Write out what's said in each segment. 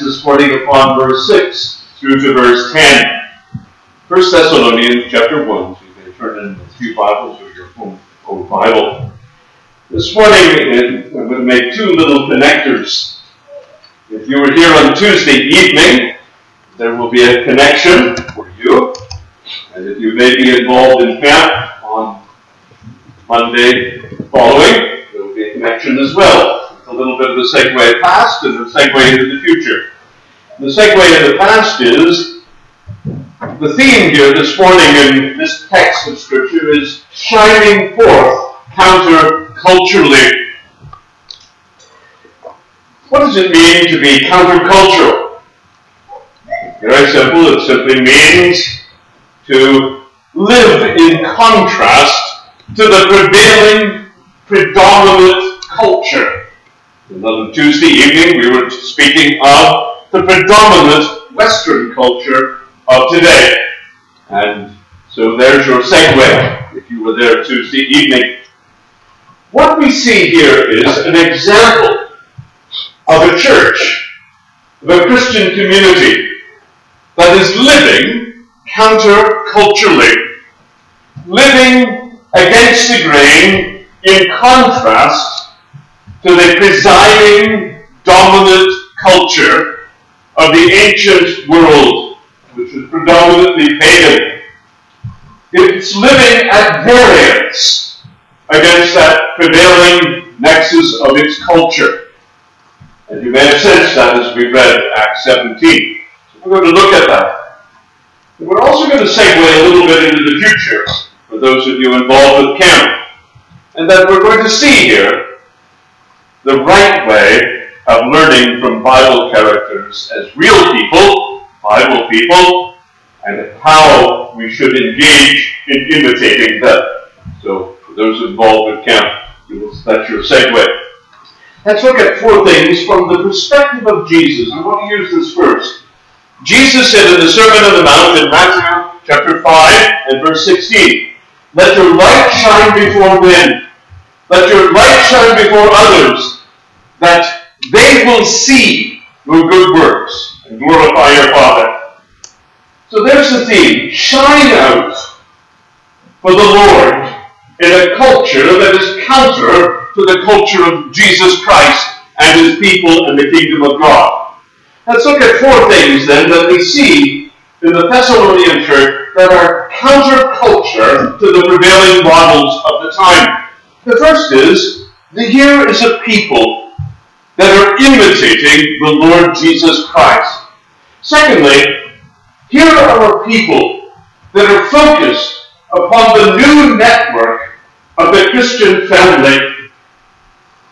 this morning upon verse 6 through to verse 10. 1 Thessalonians chapter 1. So you can turn in the few Bibles or your own, own Bible. This morning, I'm going to make two little connectors. If you were here on Tuesday evening, there will be a connection for you. And if you may be involved in camp on Monday following, there will be a connection as well. A little bit of a segue past and a segue into the future. The segue into the past is the theme here this morning in this text of Scripture is shining forth counterculturally. What does it mean to be countercultural? Very simple. It simply means to live in contrast to the prevailing, predominant culture. On Tuesday evening, we were speaking of the predominant Western culture of today. And so there's your segue, if you were there Tuesday evening. What we see here is an example of a church, of a Christian community that is living counterculturally, living against the grain in contrast to the presiding dominant culture of the ancient world, which was predominantly pagan. It's living at variance against that prevailing nexus of its culture. And you may have sensed that as we read Acts 17. So we're going to look at that. And we're also going to segue a little bit into the future for those of you involved with camp. And that we're going to see here the right way of learning from Bible characters as real people, Bible people, and how we should engage in imitating them. So, for those involved with camp, that's your segue. Let's look at four things from the perspective of Jesus. I want to use this first. Jesus said in the Sermon on the Mount in Matthew chapter 5 and verse 16, Let your light shine before men. Let your light shine before others, that they will see your good works and glorify your Father. So there's the theme. Shine out for the Lord in a culture that is counter to the culture of Jesus Christ and his people and the kingdom of God. Let's look at four things then that we see in the Thessalonian church that are counterculture to the prevailing models of the time. The first is the here is a people that are imitating the Lord Jesus Christ. Secondly, here are people that are focused upon the new network of the Christian family.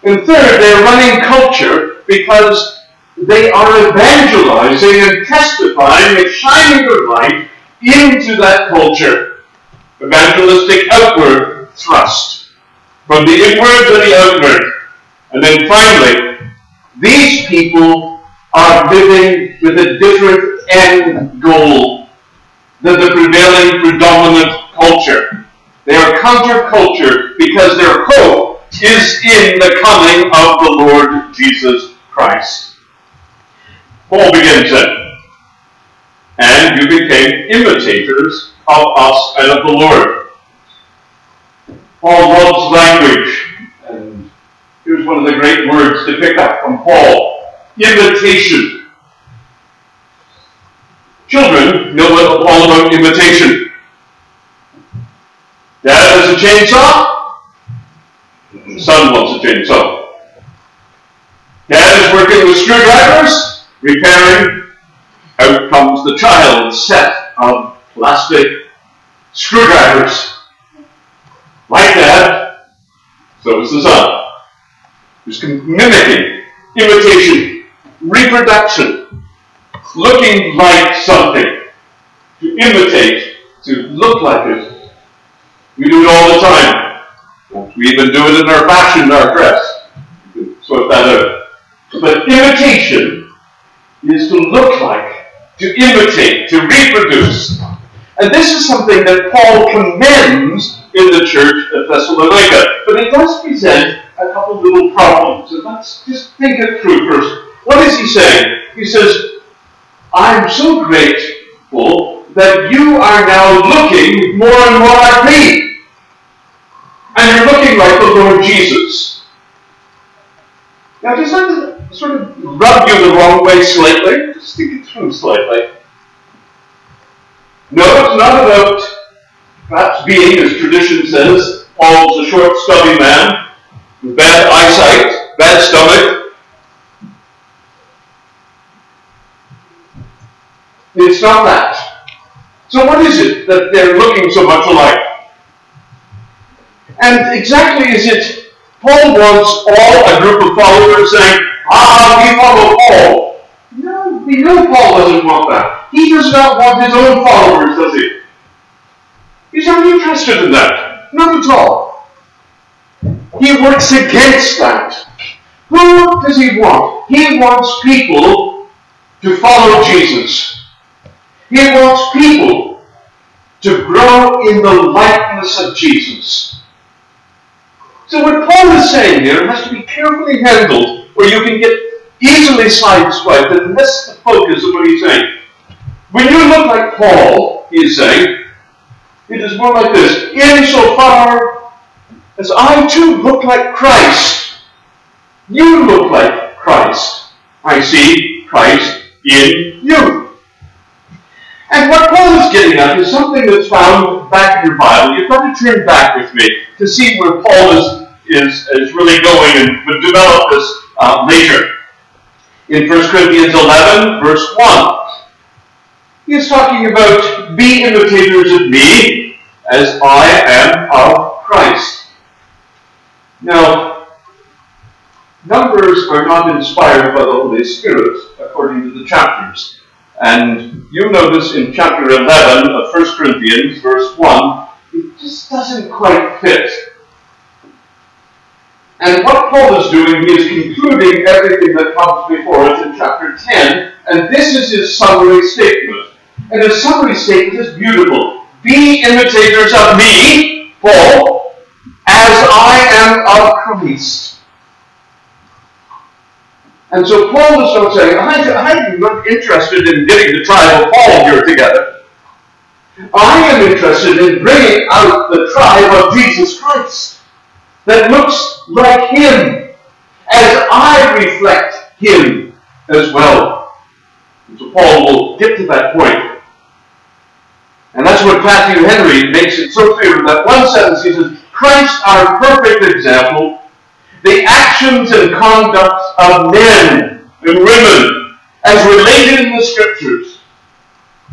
And third, they're running culture because they are evangelizing and testifying and shining their light into that culture. Evangelistic outward thrust. From the inward to the outward. And then finally, these people are living with a different end goal than the prevailing predominant culture. They are counterculture because their hope is in the coming of the Lord Jesus Christ. Paul begins it. And you became imitators of us and of the Lord. Paul loves language. And here's one of the great words to pick up from Paul imitation. Children know all about imitation. Dad has a chainsaw. Son wants a chainsaw. Dad is working with screwdrivers, repairing. Out comes the child's set of plastic screwdrivers. Like that, so is the son. Who's mimicking, imitation, reproduction, looking like something, to imitate, to look like it. We do it all the time. We even do it in our fashion, our dress. Sort that out. But imitation is to look like, to imitate, to reproduce. And this is something that Paul commends church at Thessalonica. But it does present a couple little problems. And let's just think it through first. What is he saying? He says, I'm so grateful that you are now looking more and more like me. And you're looking like the Lord Jesus. Now, does that sort of rub you the wrong way slightly? Just think it through slightly. No, it's not about perhaps being, as tradition says, Paul's a short, stubby man with bad eyesight, bad stomach. It's not that. So what is it that they're looking so much alike? And exactly is it Paul wants all a group of followers saying, Ah, we follow Paul. No, we know Paul doesn't want that. He does not want his own followers, does he? He's not interested in that. Not at all. He works against that. Who does he want? He wants people to follow Jesus. He wants people to grow in the likeness of Jesus. So what Paul is saying here has to be carefully handled, or you can get easily sideswiped and miss the focus of what he's saying. When you look like Paul, he's saying, it is more like this. Insofar as I too look like Christ, you look like Christ. I see Christ in you. And what Paul is getting at is something that's found back in your Bible. You've got to turn back with me to see where Paul is, is, is really going and we'll develop this uh, later. In 1 Corinthians 11, verse 1, he is talking about be imitators of me as I am of Christ. Now, numbers are not inspired by the Holy Spirit, according to the chapters. And you notice in chapter 11 of 1 Corinthians, verse 1, it just doesn't quite fit. And what Paul is doing, he is concluding everything that comes before us in chapter 10, and this is his summary statement. And his summary statement is beautiful. Be imitators of me, Paul, as I am of Christ. And so Paul is not saying, I'm not interested in getting the tribe of Paul here together. I am interested in bringing out the tribe of Jesus Christ that looks like him as I reflect him as well. And so Paul will get to that point. And that's what Matthew Henry makes it so clear in that one sentence. He says, Christ, our perfect example, the actions and conducts of men and women, as related in the Scriptures,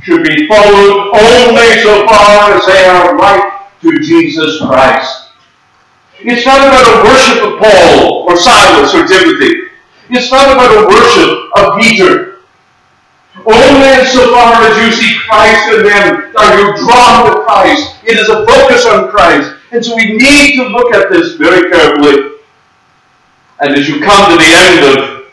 should be followed only so far as they are like to Jesus Christ. It's not about a worship of Paul or Silas or Timothy. It's not about a worship of Peter. Only insofar as you see Christ in them are you drawn to Christ. It is a focus on Christ. And so we need to look at this very carefully. And as you come to the end of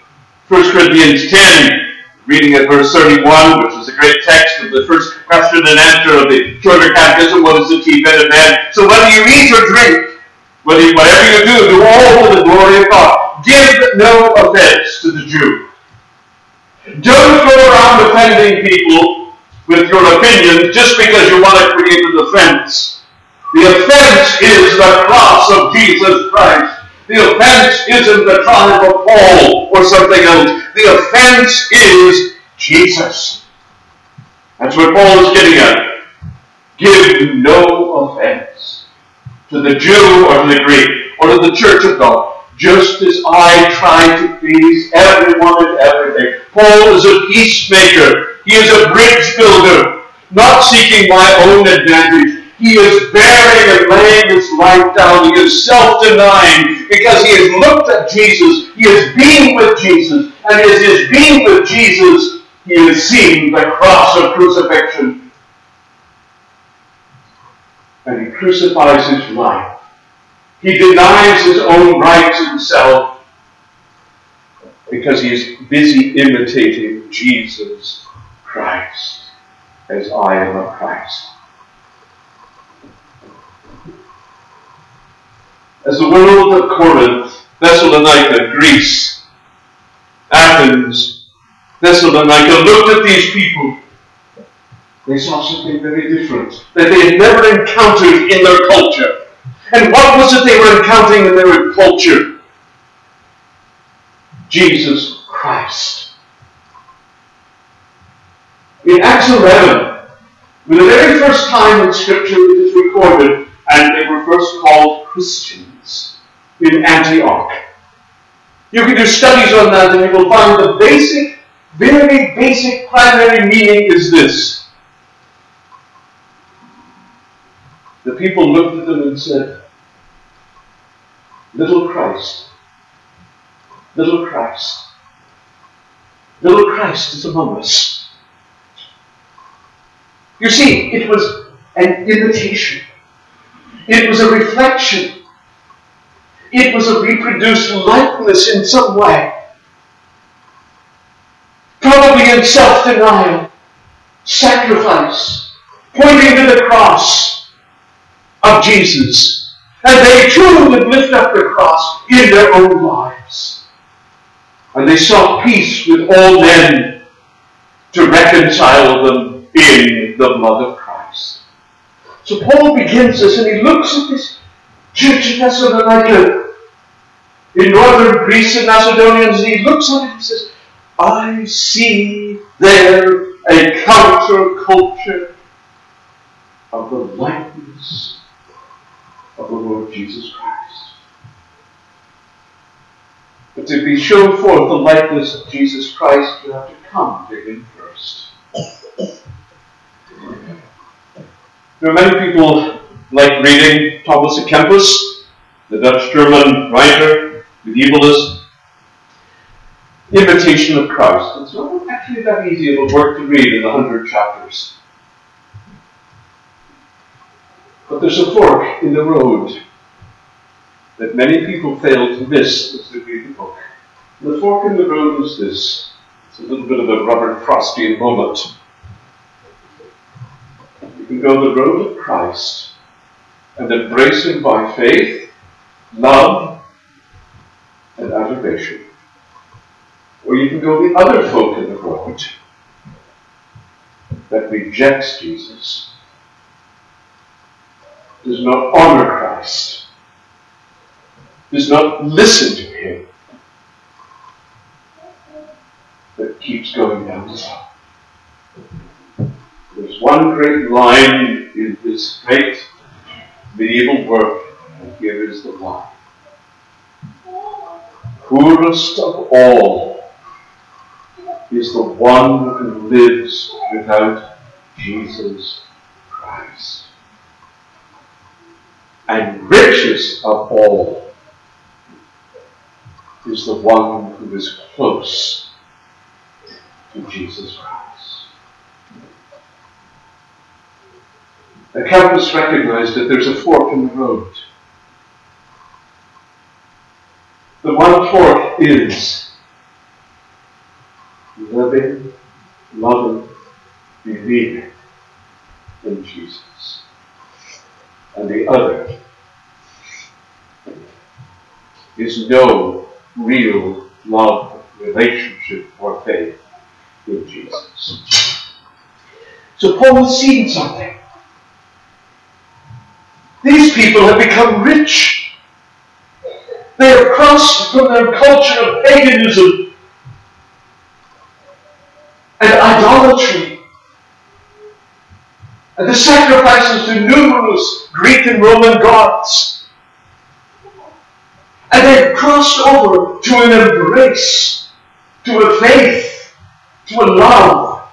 1 Corinthians 10, reading at verse 31, which is a great text of the first question and answer of the shorter catechism, what is the chief end of man? So whether you eat or drink, whether whatever you do, do all for the glory of God. Give no offense to the Jew. Don't go around offending people with your opinion just because you want to create an offense. The offense is the cross of Jesus Christ. The offense isn't the tribe of Paul or something else. The offense is Jesus. That's what Paul is getting at. Give no offense to the Jew or to the Greek or to the church of God just as I try to please everyone and everything. Paul is a peacemaker. He is a bridge builder, not seeking my own advantage. He is bearing and laying his life down. He is self-denying because he has looked at Jesus. He is being with Jesus. And as he is being with Jesus, he is seeing the cross of crucifixion. And he crucifies his life he denies his own rights himself because he is busy imitating Jesus Christ as I am of Christ. As the world of Corinth, Thessalonica, Greece, Athens, Thessalonica looked at these people, they saw something very different that they had never encountered in their culture. And what was it they were encountering in their culture? Jesus Christ. In Acts 11, for the very first time in Scripture it is recorded, and they were first called Christians in Antioch. You can do studies on that and you will find the basic, very basic primary meaning is this. The people looked at them and said, Little Christ, little Christ, little Christ is among us. You see, it was an imitation. It was a reflection. It was a reproduced likeness in some way. Probably in self denial, sacrifice, pointing to the cross of Jesus. And they too would lift up the cross in their own lives. And they sought peace with all men to reconcile them in the blood of Christ. So Paul begins this and he looks at this church in Thessalonica in northern Greece and Macedonia and he looks at it and says, I see there a counterculture of the likeness of the Lord Jesus Christ. But to be shown forth the likeness of Jesus Christ, you have to come to Him first. There are many people like reading Thomas à Kempis, the Dutch German writer, medievalist. Imitation of Christ. It's not actually that easy of a work to read in the hundred chapters. But there's a fork in the road that many people fail to miss as they read the book. The fork in the road is this. It's a little bit of a Robert Frostian moment You can go the road of Christ and embrace Him by faith, love, and adoration. Or you can go the other folk in the road that rejects Jesus, does not honor Christ, does not listen to Him, that keeps going down. There's one great line in this great medieval work, and here is the line. Poorest of all is the one who lives without Jesus Christ. And richest of all is the one who is close to Jesus Christ. The Calvinists recognized that there's a fork in the road. The one fork is living, loving, believing in Jesus. And the other is no real love, relationship, or faith in Jesus. So Paul has seen something. These people have become rich. They have crossed from their culture of paganism and idolatry and the sacrifices to numerous Greek and Roman gods. And they've crossed over to an embrace, to a faith, to a love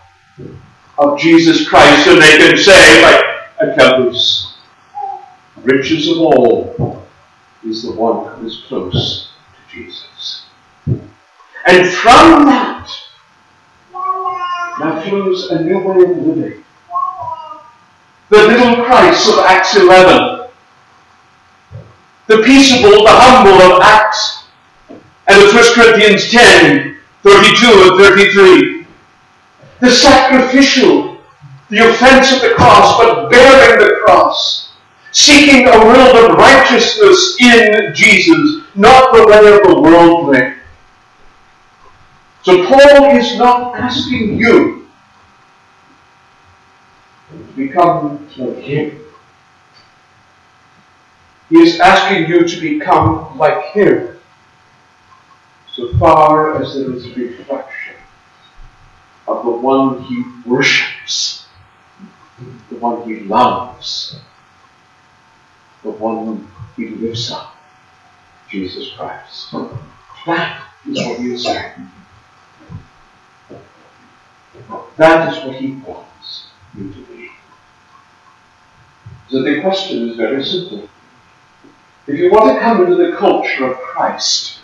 of Jesus Christ. And they can say, like Agabus, richest of all is the one who is close to Jesus. And from that, now flows a new way of living. The little Christ of Acts 11, the peaceable, the humble of Acts, and of 1 Corinthians 10, 32 and 33. The sacrificial, the offense of the cross, but bearing the cross seeking a world of righteousness in Jesus, not the way of the world worldly. So Paul is not asking you become like him. He is asking you to become like him so far as there is a reflection of the one he worships, the one he loves, the one he lives up, Jesus Christ. That is what he is saying. That is what he wants you to be. The question is very simple. If you want to come into the culture of Christ,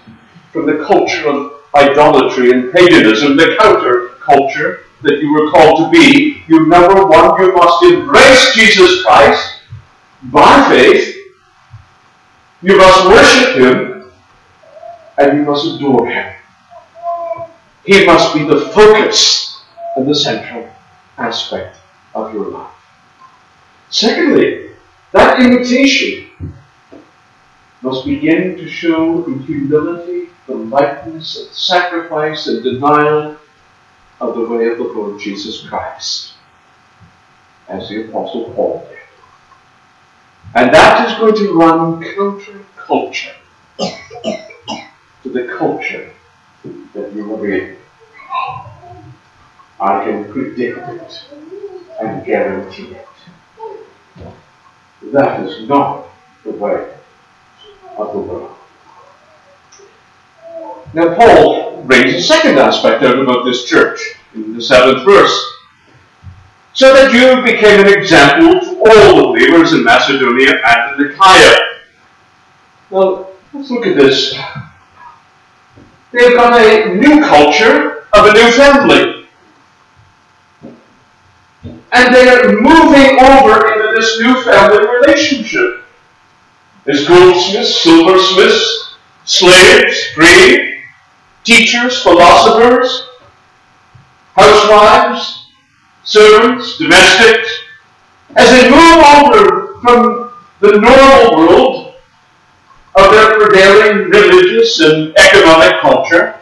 from the culture of idolatry and paganism, the counter culture that you were called to be, you number one, you must embrace Jesus Christ by faith, you must worship Him, and you must adore Him. He must be the focus and the central aspect of your life. Secondly, that imitation must begin to show in humility the likeness and sacrifice and denial of the way of the Lord Jesus Christ, as the Apostle Paul did. And that is going to run counter culture to the culture that you are in. I can predict it and guarantee it. That is not the way of the world. Now, Paul brings a second aspect out about this church in the seventh verse. So that you became an example to all the believers in Macedonia and in Achaia. Well, let's look at this. They've got a new culture of a new family. And they are moving over this new family relationship. As goldsmiths, silversmiths, slaves, free, teachers, philosophers, housewives, servants, domestics, as they move over from the normal world of their prevailing religious and economic culture,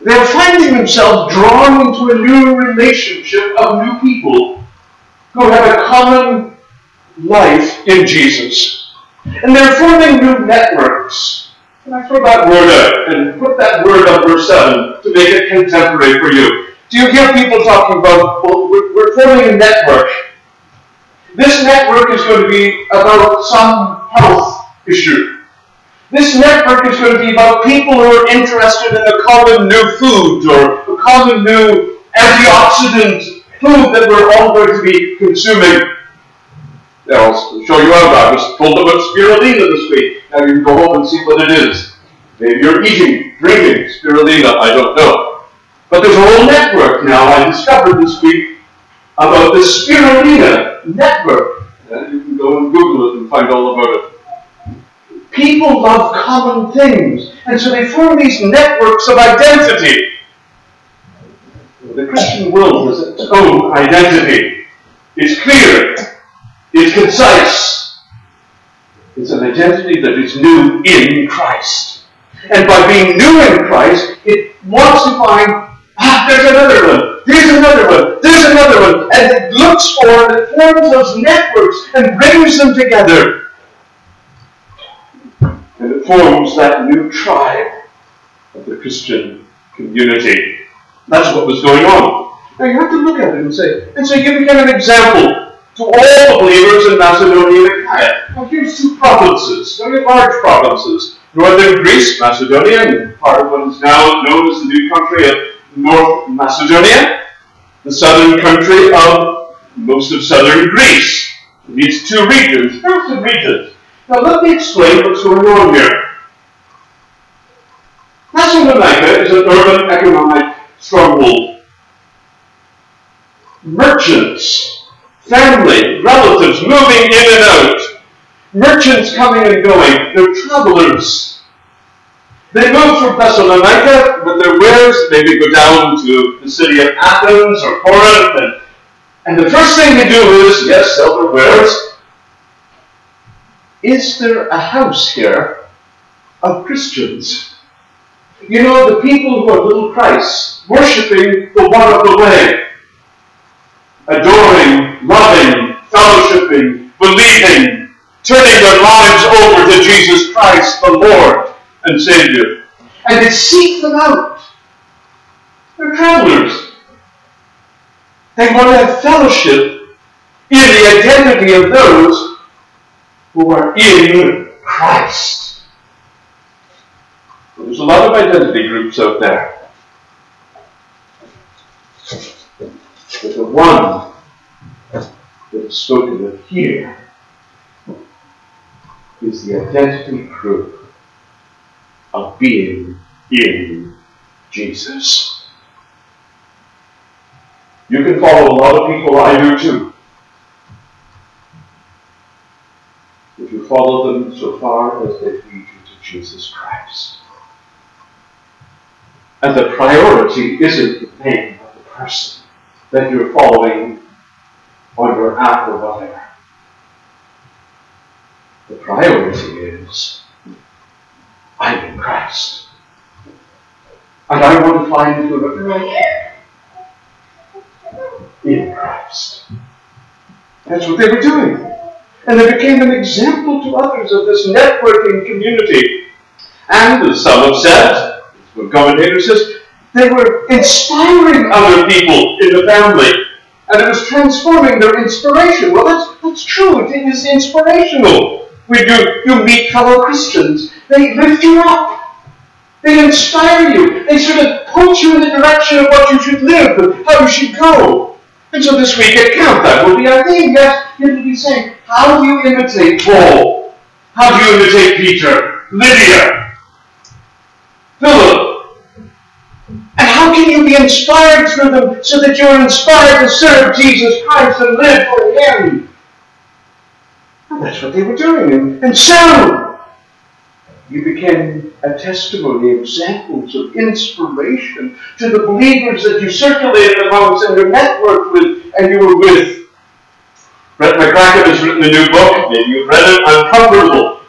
they're finding themselves drawn into a new relationship of new people who have a common life in Jesus. And they're forming new networks. Can I throw that word out and put that word on verse 7 to make it contemporary for you? Do you hear people talking about, well, we're forming a network. This network is going to be about some health issue. This network is going to be about people who are interested in a common new food or a common new antioxidant food that we're all going to be consuming. I'll show you out. I was told about spirulina this week. Now you can go home and see what it is. Maybe you're eating, drinking spirulina. I don't know. But there's a whole network now I discovered this week about the spirulina network. And you can go and Google it and find all about it. People love common things, and so they form these networks of identity. The Christian world has its own identity. It's clear, it's concise. It's an identity that is new in Christ. And by being new in Christ, it wants to find Ah, there's another one. There's another one. There's another one. And it looks for and it forms those networks and brings them together. And it forms that new tribe of the Christian community. That's what was going on. Now you have to look at it and say, and so you become an example to all the believers in Macedonia and Achaia. Now here's two provinces, very large provinces. Northern Greece, Macedonia, and part of what is now known as the new country of North Macedonia, the southern country of most of southern Greece. These two regions, massive regions. Now let me explain what's going on here. Thessalonica is an urban economic stronghold. Merchants, family, relatives moving in and out. Merchants coming and going. They're travelers. They moved from Thessalonica with their wares, maybe go down to the city of Athens or Corinth, and, and the first thing they do is, yes, sell their wares. Is there a house here of Christians? You know, the people who are little Christ, worshipping the one of the way, adoring, loving, fellowshipping, believing, turning their lives over to Jesus Christ, the Lord and Savior. And they seek them out. They're travelers. They want to have fellowship in the identity of those who are in Christ. There's a lot of identity groups out there. But the one that is spoken of here is the identity proof of being in Jesus. You can follow a lot of people, I do too. If you follow them so far as they lead you to Jesus Christ. And the priority isn't the name of the person that you're following on your app or whatever. The priority is I'm in Christ. And I want to find who in Christ. That's what they were doing. And they became an example to others of this networking community. And as some have said, what commentator says, they were inspiring other people in the family. And it was transforming their inspiration. Well, that's, that's true. It is inspirational. When you, you meet fellow Christians, they lift you up. They inspire you. They sort of point you in the direction of what you should live and how you should go. And so this week at camp, that will be our theme. Yes, you'll be saying, how do you imitate Paul? How do you imitate Peter? Lydia? Philip? You be inspired through them so that you're inspired to serve Jesus Christ and live for Him? And that's what they were doing. And, and so, you became a testimony, examples of inspiration to the believers that you circulated amongst and you networked with and you were with. Brett McCracken has written a new book. Maybe you've read it. Uncomfortable.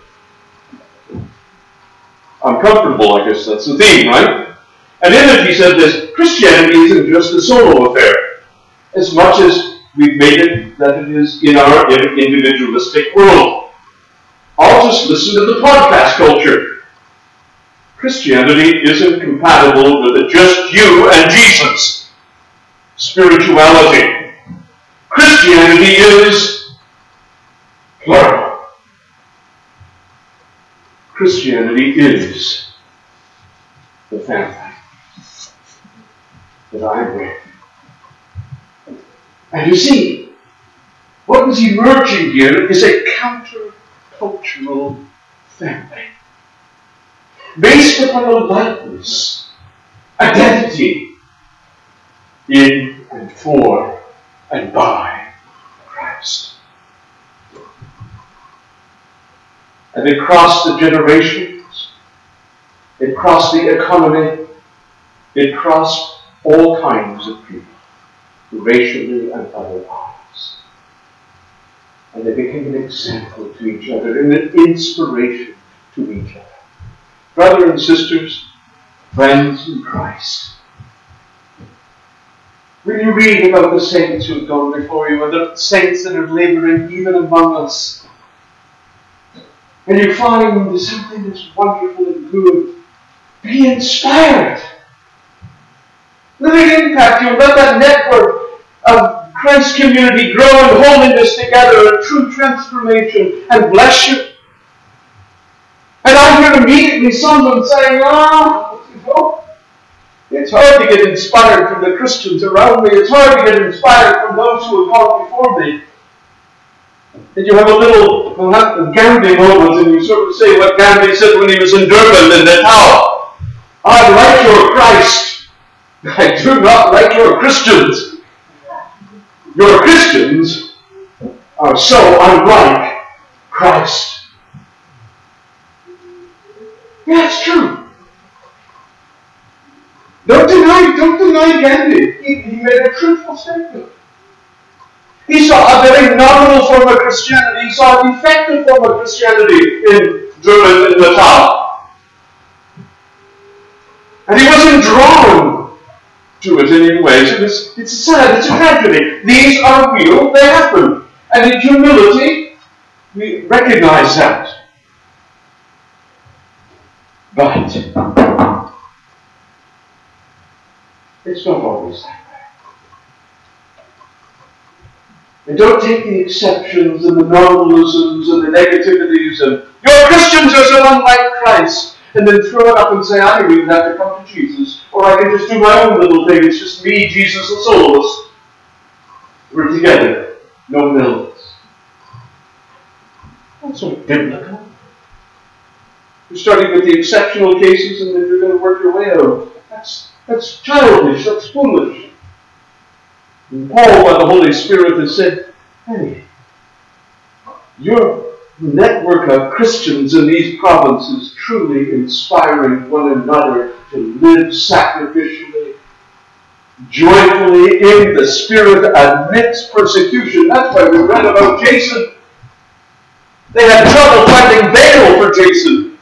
Uncomfortable, I guess that's the theme, right? And in it he said this Christianity isn't just a solo affair, as much as we've made it that it is in our individualistic world. I'll just listen to the podcast culture. Christianity isn't compatible with a just you and Jesus spirituality. Christianity is plural. Christianity is the family that I'm with. And you see, what is emerging here is a counter-cultural family based upon a likeness, identity in and for and by Christ. And it crossed the generations, it crossed the economy, it crossed all kinds of people, racially and otherwise. And they became an example to each other and an inspiration to each other. Brothers and sisters, friends in Christ, when you read about the saints who have gone before you and the saints that are laboring even among us, and you find something that's wonderful and good, be inspired. It impact you. Let that network of Christ's community grow in holiness together and true transformation and bless you. And I hear immediately someone saying, ah, oh, it's hard to get inspired from the Christians around me. It's hard to get inspired from those who have gone before me. And you have a little well, Gandhi moment, and you sort of say what Gandhi said when he was in Durban in the tower. I like your Christ. I do not like your Christians. Your Christians are so unlike Christ. Yeah, it's true. Don't deny, don't deny Gandhi. He, he made a truthful statement. He saw a very nominal form of Christianity. He saw a defective form of Christianity in Durban in Natal. And he wasn't drawn to it in any ways. It was, it's sad, it's a tragedy. These are real, they happen. And in humility, we recognize that. But it's not always that way. And don't take the exceptions and the nominalisms and the negativities and your Christians are so unlike Christ and then throw it up and say, I really have to come to Jesus, or I can just do my own little thing. It's just me, Jesus, and soloist. We're together. No mills. That's so biblical. You're starting with the exceptional cases and then you're going to work your way out. That's, that's childish. That's foolish. And Paul, by the Holy Spirit, has said, hey, your network of Christians in these provinces truly inspiring one another to live sacrificially, joyfully in the Spirit amidst persecution. That's why we read about Jason. They had trouble finding bail for Jason.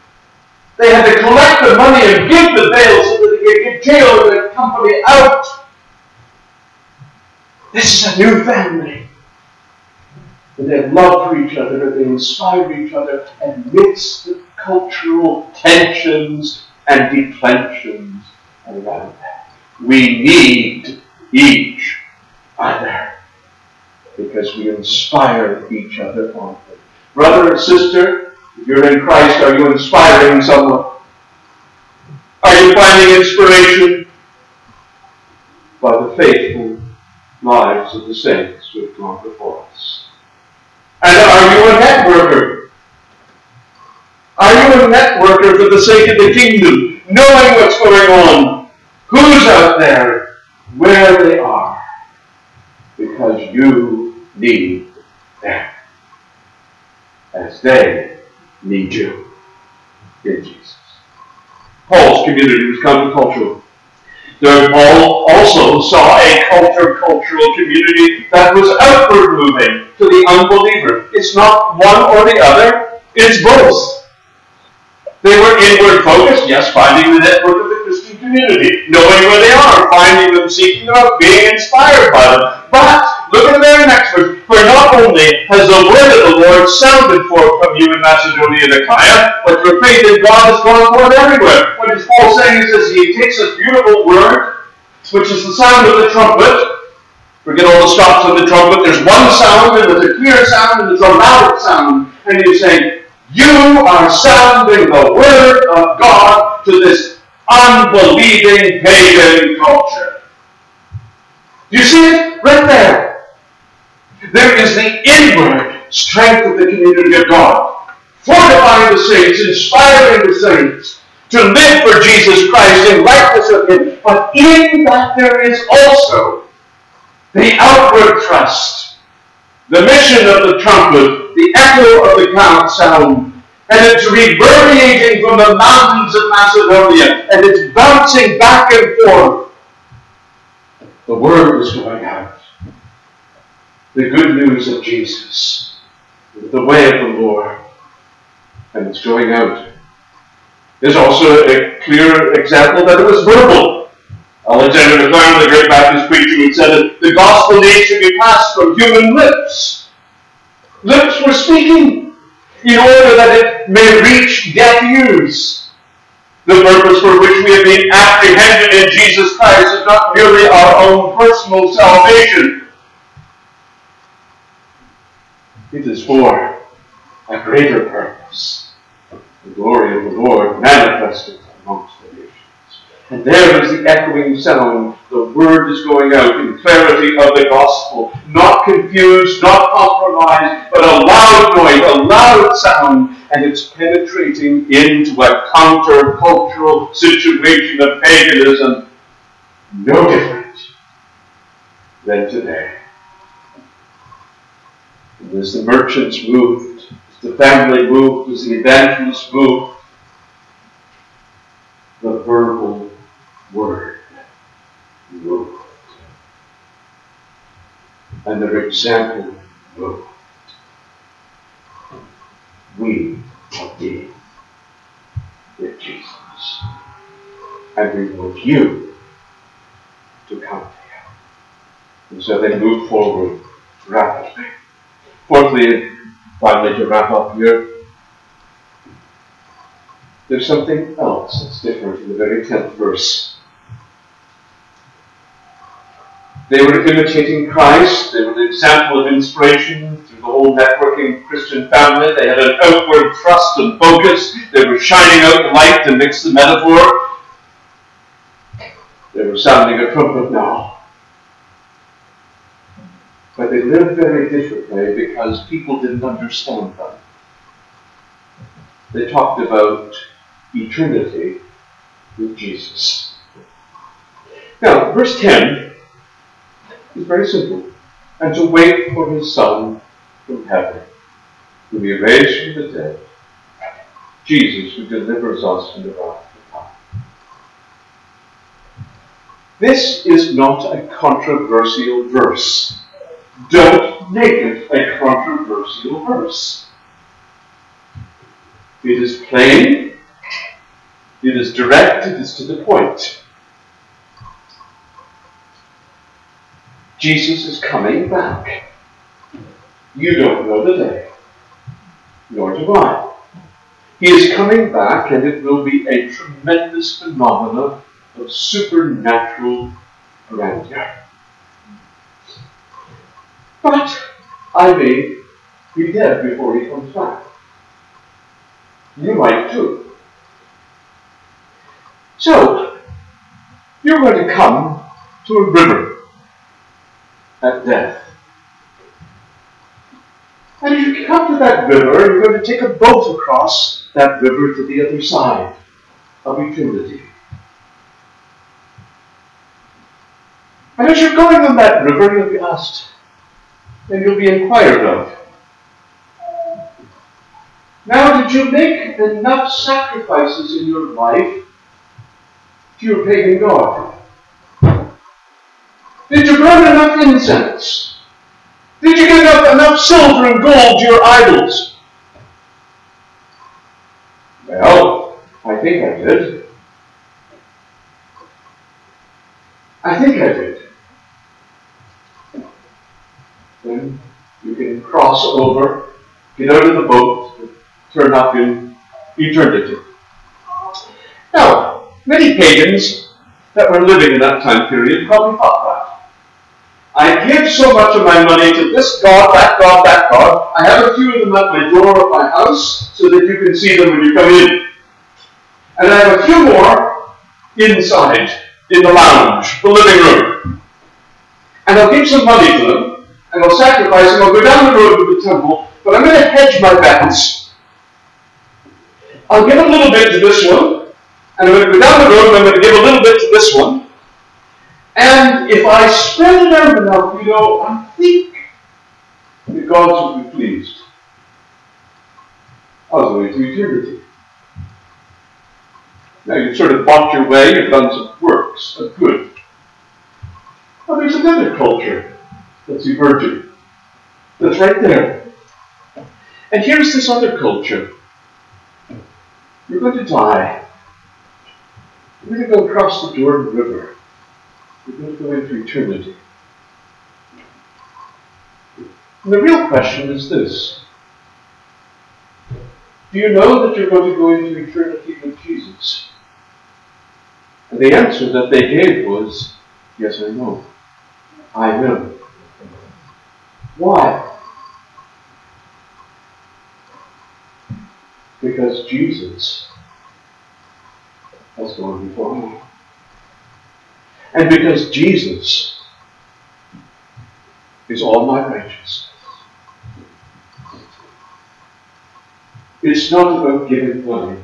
They had to collect the money and give the bail so that they could get jail and the company out. This is a new family. They have love for each other, they inspire each other amidst the cultural tensions and declensions around that. We need each other because we inspire each other on. Brother and sister, if you're in Christ, are you inspiring someone? Are you finding inspiration by the faithful lives of the saints who have gone before us? A networker? Are you a networker for the sake of the kingdom, knowing what's going on, who's out there, where they are, because you need them as they need you in Jesus. Paul's community was countercultural. There, Paul also saw a culture, cultural community that was outward moving to the unbeliever. It's not one or the other, it's both. They were inward focused, yes, finding the network of community, knowing where they are, finding them, seeking them out, being inspired by them. But look at the very next verse. For not only has the word of the Lord sounded forth from you in Macedonia and Achaia, but your faith in God has gone forth everywhere. What is Paul saying is this, he takes this beautiful word, which is the sound of the trumpet. Forget all the stops of the trumpet. There's one sound, and there's a clear sound, and there's a loud sound. And he's saying, you are sounding the word of God to this unbelieving pagan culture. You see it? Right there. There is the inward strength of the community of God, fortifying the saints, inspiring the saints to live for Jesus Christ in likeness of Him. But in that there is also the outward trust, the mission of the trumpet, the echo of the count sound, and it's reverberating from the mountains of Macedonia, and it's bouncing back and forth. The word was going out. The good news of Jesus, the way of the Lord, and it's going out. There's also a clear example that it was verbal. Alexander MacLaren, the great Baptist preacher, had said that the gospel needs to be passed from human lips. Lips were speaking in order that it may reach deaf ears. The purpose for which we have been apprehended in Jesus Christ is not merely our own personal salvation. It is for a greater purpose. The glory of the Lord manifested amongst the nations. And there is the echoing sound. The word is going out in clarity of the gospel. Not confused, not compromised, but a loud noise, a loud sound. And it's penetrating into a counter-cultural situation of paganism no different than today. And as the merchants moved, as the family moved, as the evangelists moved, the verbal word moved. And their example moved. We are being with Jesus. And we will with you to come to him. And so they move forward rapidly. Fourthly, finally to wrap up here, there's something else that's different in the very tenth verse. They were imitating Christ. They were the example of inspiration through the whole networking Christian family. They had an outward thrust and focus. They were shining out light to mix the metaphor. They were sounding a trumpet now. But they lived very differently because people didn't understand them. They talked about eternity with Jesus. Now, verse 10 is very simple. And to wait for his Son from heaven, to be raised from the dead, Jesus who delivers us from the wrath to come. This is not a controversial verse. Don't make it a controversial verse. It is plain, it is direct, it is to the point. Jesus is coming back. You don't know the day, nor do I. He is coming back, and it will be a tremendous phenomenon of supernatural grandeur. But I may be dead before he comes back. You might too. So, you're going to come to a river at death. And as you come to that river, you're going to take a boat across that river to the other side of eternity. And as you're going on that river, you'll be asked, and you'll be inquired of. Now, did you make enough sacrifices in your life to your pagan God? Did you burn enough incense? Did you give enough, enough silver and gold to your idols? Well, I think I did. I think I did. Then you can cross over, get out of the boat, turn up in eternity. Now, many pagans that were living in that time period probably thought. I give so much of my money to this god, that god, that god. I have a few of them at my door of my house so that you can see them when you come in. And I have a few more inside, in the lounge, the living room. And I'll give some money to them, and I'll sacrifice, and I'll go down the road to the temple, but I'm going to hedge my bets. I'll give a little bit to this one, and I'm going to go down the road, and I'm going to give a little bit to this one, and if I spread it out enough, you know, I think the gods will be pleased. I was going to eternity. Now you've sort of bought your way, you've done some works of good. Well, there's another culture that's emerging. That's right there. And here's this other culture. You're going to die. You're going to go across the Jordan River. We're going to go into eternity. And the real question is this Do you know that you're going to go into eternity with Jesus? And the answer that they gave was, Yes, I know. I know. Why? Because Jesus has gone before me. And because Jesus is all my righteousness. It's not about giving money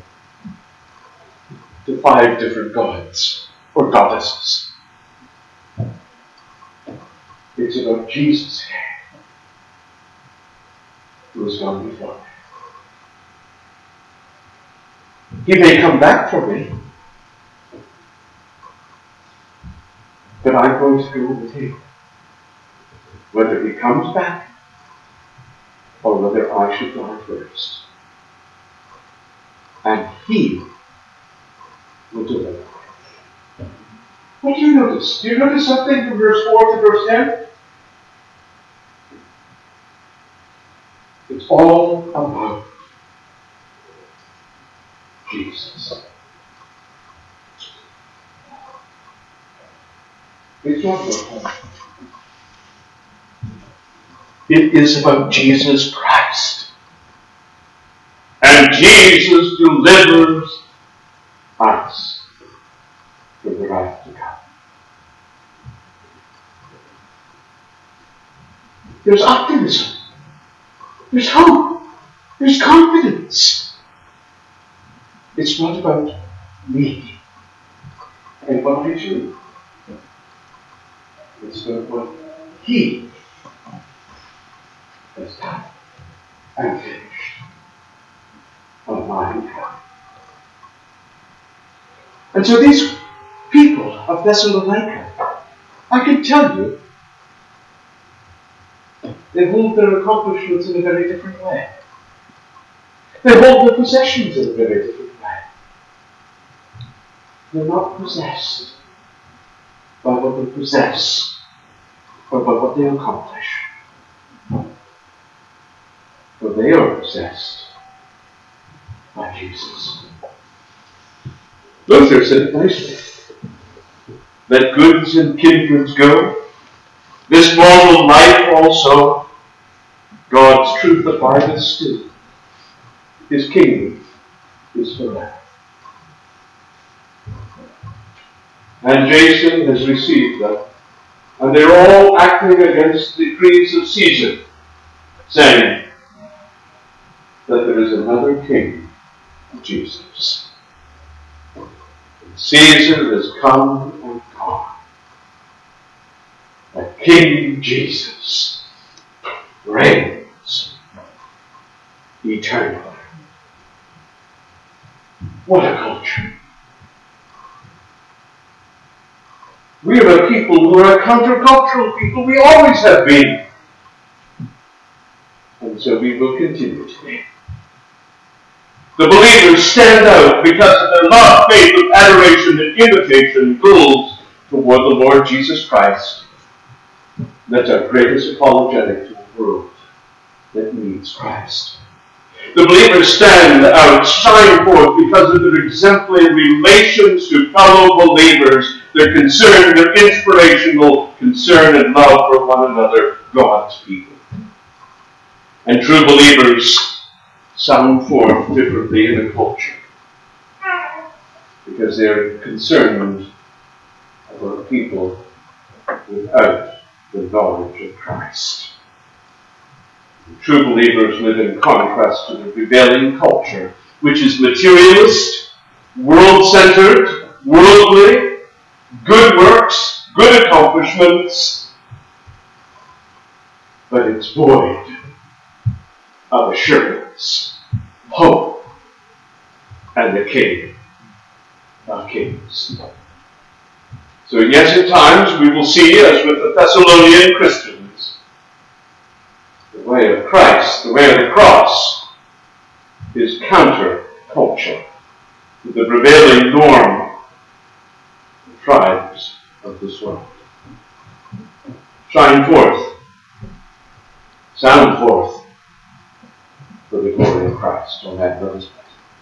to five different gods or goddesses. It's about Jesus who has gone before me. He may come back for me. But I'm going to go with him. Whether he comes back or whether I should die first. And he will do deliver. What do you notice? Do you notice something from verse 4 to verse 10? It's all about Jesus. It's about It is about Jesus Christ. And Jesus delivers us from the wrath to come. There's optimism. There's hope. There's confidence. It's not about me and what I do. It's about what He has done and finished on my behalf. And so these people of Thessalonica, I can tell you, they hold their accomplishments in a very different way. They hold their possessions in a very different way. They're not possessed by what they possess, but by what they accomplish. For they are possessed by Jesus. Luther said it nicely. Let goods and kindreds go. This mortal life also, God's truth abideth still. His kingdom is forever. And Jason has received them. And they're all acting against the decrees of Caesar, saying that there is another king, Jesus. And Caesar has come and gone. But King Jesus reigns eternally. What a culture. We are a people who are a countercultural people. We always have been. And so we will continue to be. The believers stand out because of their love, faith, of adoration, and imitation goals toward the Lord Jesus Christ. That's our greatest apologetic to the world that needs Christ. The believers stand out, shine forth because of their exemplary relations to fellow believers, their concern, their inspirational concern and love for one another, God's people. And true believers sound forth differently in a culture because they're concerned about people without the knowledge of Christ. True believers live in contrast to the prevailing culture, which is materialist, world centered, worldly, good works, good accomplishments, but it's void of assurance, hope, and the King of Kings. So, yes, at times we will see, as with the Thessalonian Christians, the way of Christ, the way of the cross, is counter culture to the prevailing norm tribes of this world. Shine forth, sound forth for the glory of Christ. Amen. Us